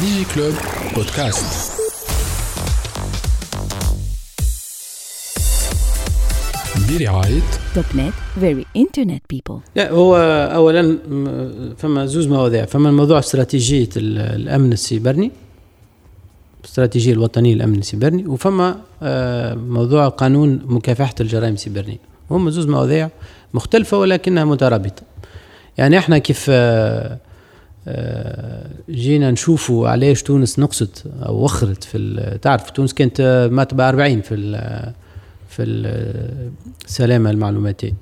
Digi Club Podcast برعاية Dotnet very internet people لا هو اولا فما زوز مواضيع. فما الموضوع استراتيجية ال- الأمن السيبرني الاستراتيجيه الوطنية للأمن السيبرني وفما آه، موضوع قانون مكافحة الجرائم السيبرنيه هم زوز مواضيع مختلفة ولكنها مترابطة. يعني إحنا كيف آه، جينا نشوفوا علاش تونس نقصت أو وخرت في تعرف تونس كانت آه، مرتبه 40 في في ال- السلامه المعلوماتيه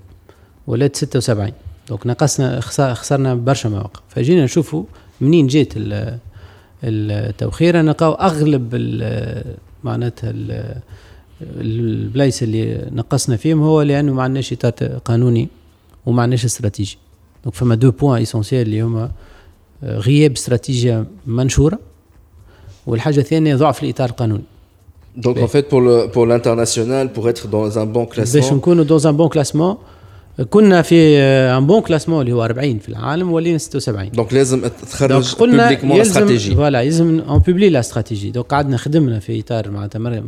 ولات 76 donc نقصنا خسرنا برشا مواقع. فجينا نشوفوا منين جات ال- التوخيره نلقاو أغلب معناتها ال- البلايص اللي نقصنا فيهم هو لأنه ما عندناش قانوني وما عندناش stratégie. donc فما deux points essentiels اللي هما آه، غياب استراتيجية منشورة والحاجة الثانية ضعف الاطار القانوني Donc en fait, pour le pour l'international, pour être dans un bon باش نكونوا dans un bon classement كنا في un bon classement اللي هو 40 في العالم ولينا 76 donc لازم donc تخرج يلزم stratégie. voilà يلزم on publie la stratégie donc قعدنا خدمنا في إطار معناتها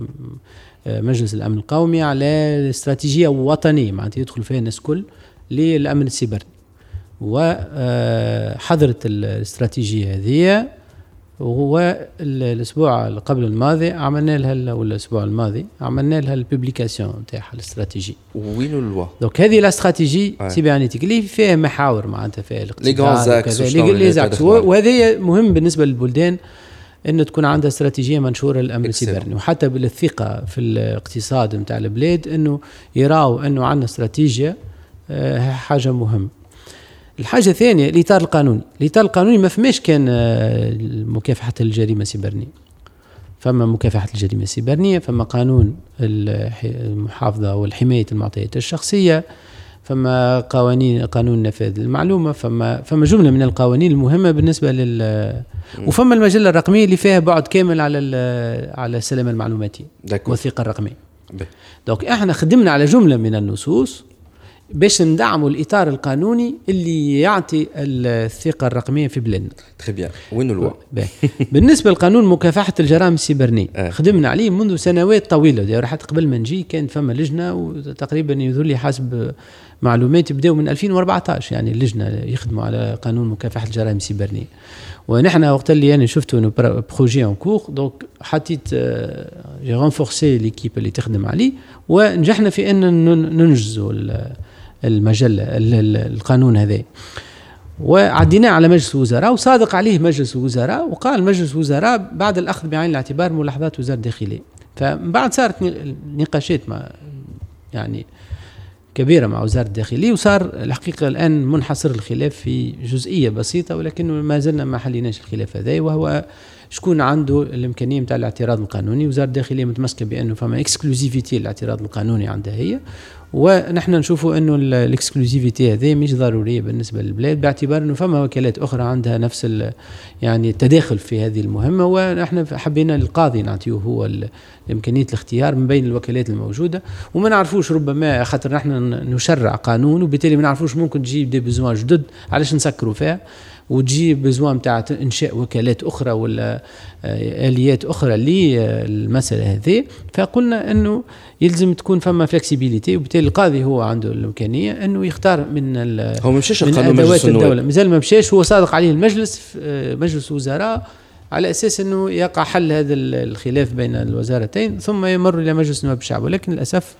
آه، مجلس الأمن القومي على استراتيجية وطنية معناتها يدخل فيها الناس الكل للأمن السيبرني وحضرت الاستراتيجية هذه والاسبوع اللي قبل الماضي عملنا لها ولا الأسبوع الماضي عملنا لها ال publication نتاعها الاستراتيجي وين اللوا donc هذه la stratégie Ouais. cybernétique اللي فيها محاور معناتها فيها الاقتصاد les axes. وهذه مهم بالنسبة للبلدان إنه تكون عندها استراتيجية منشورة للأمن. السيبرني وحتى بالثقة في الاقتصاد نتاع البلاد إنه يراوا إنه عندنا استراتيجية آه، حاجة مهمة الحاجة الثانية الاطار القانوني الاطار القانوني ما فماش كان آه، مكافحة الجريمة السيبرنيه فما مكافحة الجريمة السيبرانية فما قانون المحافظة والحماية المعطيات الشخصية فما قوانين قانون نفاذ المعلومة فما فما جملة من القوانين المهمة بالنسبة لل وفما المجلة الرقمية اللي فيها بعد كامل على على السلامة المعلوماتية D'accord. والثقة الرقمية به. دونك إحنا خدمنا على جملة من النصوص باش ندعموا الإطار القانوني اللي يعطي الثقة الرقمية في بلادنا Très bien. وين؟ باهي. بالنسبة لقانون مكافحة الجرائم السيبرانيه آه. خدمنا عليه منذ سنوات طويلة حتى قبل ما نجي كان فما لجنة وتقريبا يظهر لي حسب معلوماتي بداوا من 2014 يعني اللجنة يخدموا على قانون مكافحة الجرائم السيبرانيه ونحن وقت اللي أنا شفته برا- projet en cours donc حطيت j'ai renforcé l'équipe اللي تخدم عليه ونجحنا في أن نن- ننجزوا المجله ال- ال- القانون هذا. وعديناه على مجلس الوزراء وصادق عليه مجلس الوزراء وقال مجلس الوزراء بعد الأخذ بعين الاعتبار ملاحظات وزارة الداخليه فمن بعد صارت نقاشات مع يعني كبيرة مع وزارة الداخلية وصار الحقيقة الآن منحصر الخلاف في جزئية بسيطة ولكنه ما زلنا ما حليناش الخلاف هذا. وهو شكون عنده الإمكانية نتاع الاعتراض القانوني؟ وزارة الداخلية متمسكة بأنه فما exclusivité الاعتراض القانوني عندها هي. ونحن نشوفوا إنه ال- ال exclusivité هذه مش ضرورية بالنسبة للبلاد باعتبار إنه فما وكالات أخرى عندها نفس يعني التداخل في هذه المهمة ونحن حبينا القاضي نعطيه هو امكانيه الاختيار من بين الوكالات الموجودة وما نعرفوش ربما خاطر نحن نشرع قانون وبالتالي ما نعرفوش ممكن تجيب des besoins جدد علاش نسكروا فيها؟ وتجي بزوان نتاع انشاء وكالات أخرى ولا آه، آليات أخرى للمسألة هذه. فقلنا إنه يلزم تكون فما فلكسيبيليتي وبالتالي القاضي هو عنده الإمكانية إنه يختار من ال- هو ما مشاش القانون أدوات مجلس الدولة. النواب. مازال ما مشاش هو صادق عليه المجلس آه، مجلس وزراء على أساس إنه يقع حل هذا ال- الخلاف بين الوزارتين ثم يمر إلى مجلس نواب الشعب. ولكن للأسف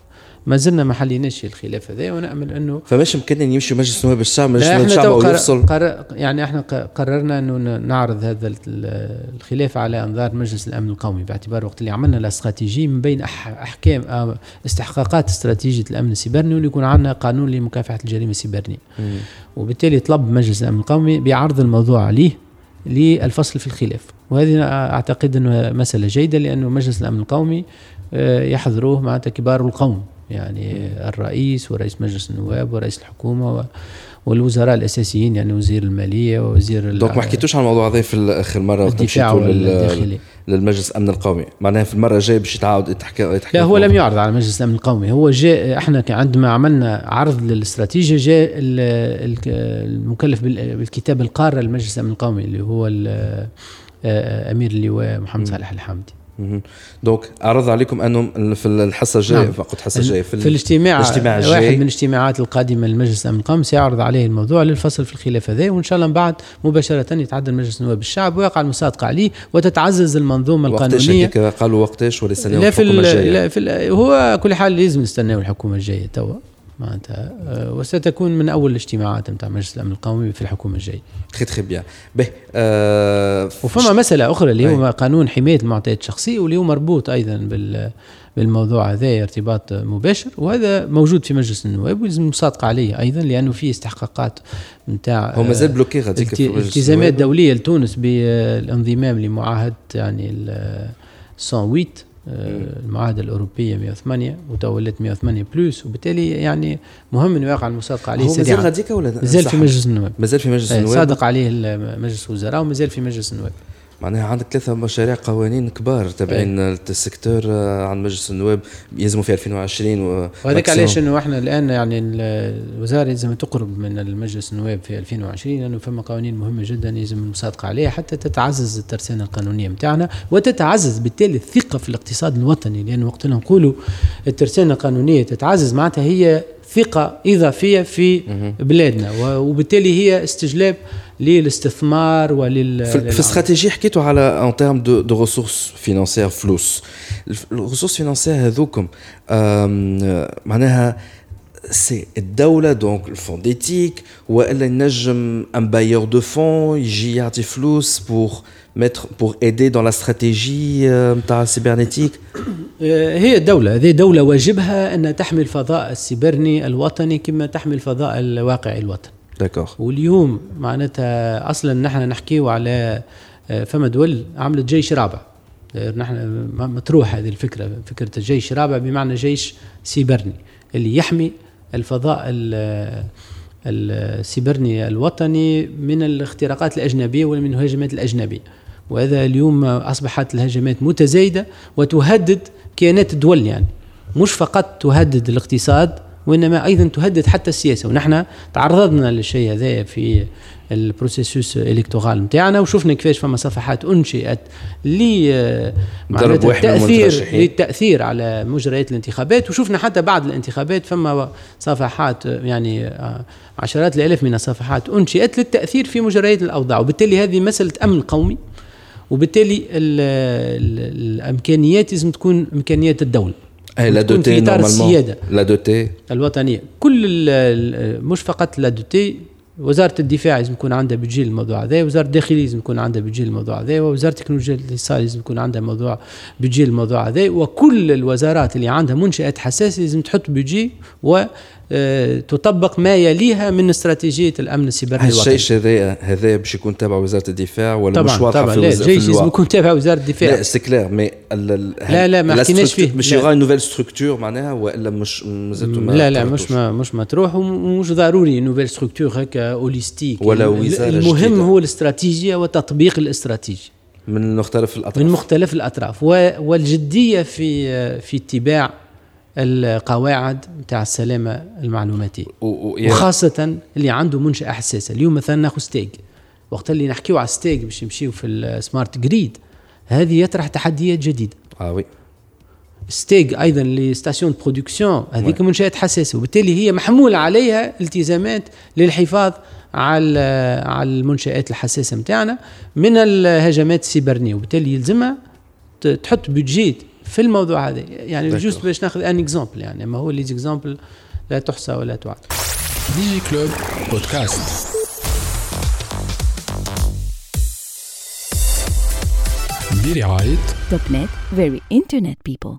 ما زلنا ما حليناش الخلاف هذا ونأمل أنه فماش ممكن ان يمشي مجلس نواب الشعب مجلس لا نواب إحنا الشعب تو أو قر... يفصل قر... يعني إحنا قررنا أنه نعرض هذا ال- ال- الخلاف على أنظار مجلس الأمن القومي باعتبار وقت اللي عملنا الاستراتيجي من بين. أحكام آه، استحقاقات استراتيجية الأمن السيبراني انه يكون عندنا قانون لمكافحة الجريمة السيبرانيه مم. وبالتالي طلب مجلس الأمن القومي بعرض الموضوع عليه للفصل في الخلاف وهذه أعتقد انه مسألة جيدة لأنه مجلس الأمن القومي آه، يحضروه معناتها كبار القوم يعني الرئيس ورئيس مجلس النواب ورئيس الحكومة والوزراء الأساسيين يعني وزير المالية ووزير دونك ما حكيتوش عن الموضوع هذا في آخر مرة وقت الدفاع والداخلي. للمجلس الأمن القومي. معناها في المرة الجاية باش يتعاود يتحكى يتحكى لا هو لم يعرض على مجلس الأمن القومي. هو جاء إحنا عندما عملنا عرض للاستراتيجية جاء ال- ال- المكلف بال- بالكتاب القارة لمجلس الأمن القومي اللي هو أمير اللواء محمد صالح الحمدي. دونك عرض عليكم انه في الحصة الجاية نعم. فقط الحصه الجايه في, في الاجتماع الاجتماع واحد الجاي. من الاجتماعات القادمة للمجلس الأمن القومي سيعرض عليه الموضوع للفصل في الخلاف هذا وإن شاء الله من بعد مباشرة يتعدى المجلس نواب الشعب ويقع المصادقة عليه وتتعزز المنظومة وقتاش القانونية. هكاك قالوا وقتاش ولا لا في الحكومة ال- الجاية؟ لا في هو كل حال لازم نستناو الحكومة الجاية توا. معناتها. آه، وستكون من أول الاجتماعات نتاع مجلس الأمن القومي في الحكومة الجاية. très très bien. به آه وفما مسألة أخرى اللي هو. قانون حماية المعطيات الشخصية واللي هو مربوط أيضا بال بالموضوع هذا ارتباط مباشر. وهذا موجود في مجلس النواب ويلزم المصادقة عليه أيضا لأنه فيه استحقاقات نتاع هو مازال bloqué غاديك في مجلس التزامات. دولية لتونس بالانضمام لمعاهدة يعني ال 108 آه، المعاهدة الأوروبية 108 وتولت 108 plus وبالتالي يعني مهم أنه يقع المصادقة عليه هو مازال سريعا. غاديك ولا مازال في؟ مجلس النواب. مازال في مجلس إيه، النواب؟ صادق عليه مجلس الوزراء ومازال في مجلس النواب. معناها عندك ثلاثة مشاريع قوانين كبار تابعين السيكتور آه، عن مجلس النواب يلزموا في 2020 و وهذاك. علاش إنه إحنا الآن يعني ال- الوزارة لازم تقرب من المجلس النواب في 2020 لأنه فما قوانين مهمة جدا يجب المصادقة عليها حتى تتعزز الترسانة القانونية نتاعنا وتتعزز بالتالي الثقة في الاقتصاد الوطني لأنه وقت اللي نقولوا الترسانة القانونية تتعزز معناتها هي ثقة إضافية في بلادنا وبالتالي هي استجلاب للاستثمار ولل في. استراتيجي حكيتوا على en termes de de ressources financières فلوس ال ressources financières هذوكم معناها c'est الدولة donc ال fonds d'État وإلا ينجم un bailleur de fonds يجي يعطي فلوس pour mettre pour aider dans la stratégie نتاع ال cybernétique آه، هي الدولة هذه دولة واجبها أن تحمي الفضاء السيبرني الوطني كما تحمي الفضاء الواقعي الوطني. d'accord واليوم معناتها أصلا نحن نحكيو على آه، فما دول عملت جيش رابع. آه، نحن مطروح هذه الفكرة فكرة الجيش الرابع بمعنى جيش سيبرني اللي يحمي الفضاء ال- السيبرني الوطني من الاختراقات الأجنبية ومن الهجمات الأجنبية. وهذا اليوم أصبحت الهجمات متزايدة وتهدد كيانات الدول يعني. مش فقط تهدد الاقتصاد وإنما أيضا تهدد حتى السياسة. ونحن تعرضنا للشيء هذا في البروسيسوس إلكتورال نتاعنا وشفنا كيفاش فما صفحات أنشئت ل التاثير. للتأثير على مجريات الانتخابات. وشفنا حتى بعد الانتخابات فما صفحات يعني آه، عشرات الآلاف من الصفحات أنشئت للتأثير في مجريات الأوضاع. وبالتالي هذه مسألة أمن قومي. وبالتالي ال ال الإمكانيات لازم تكون إمكانيات الدولة. اي لا في دوتي اطار normalement السياده لا دوتي الوطنيه كل مش فقط لا دوتي وزارة الدفاع لازم يكون عندها بيجي الموضوع هذا. وزارة الداخلية لازم يكون عندها بيجي الموضوع هذا. ووزارة التكنولوجيا الاتصال لازم يكون عندها موضوع بيجي الموضوع هذا. وكل الوزارات اللي عندها منشآت حساسة لازم تحط بيجي وتطبق ما يليها من استراتيجية الأمن السيبراني الوطني هالشيء هذا هذا باش يكون تابع وزارة الدفاع ولا مش طبعا واضحه طبعا في, لا الجيش لازم يكون تابع وزارة الدفاع لا c'est clair mais لا، لا، ما حكيناش فيه. مش. y aura nouvelle structure معناها وإلا مش مازلتوا ما لا لا؟ مش ما مش مطروح ومش ضروري nouvelle structure هكا holistique ولا ال- وزارة المهم جديدة. هو الاستراتيجية وتطبيق الاستراتيجية من مختلف الأطراف من مختلف الأطراف والجدية في في اتباع القواعد بتاع السلامة المعلوماتية. يا- وخاصة اللي عنده منشأة حساسة. اليوم مثلا ناخذ STEG. وقت اللي نحكيو على STEG باش نمشيو في ال smart grid هذه يطرح تحديات جديدة. آه oui. STEG أيضا les stations production هذيك منشات حساسة. وبالتالي هي محمول عليها التزامات للحفاظ على على المنشآت الحساسة نتاعنا من الهجمات السيبرانيه وبالتالي يلزمها تحط budget في الموضوع هذا يعني. juste باش ناخذ un exemple يعني ما هو les exemples لا تحصى ولا تعد. دي جي كلوب بودكاست برعاية توب نت very internet people.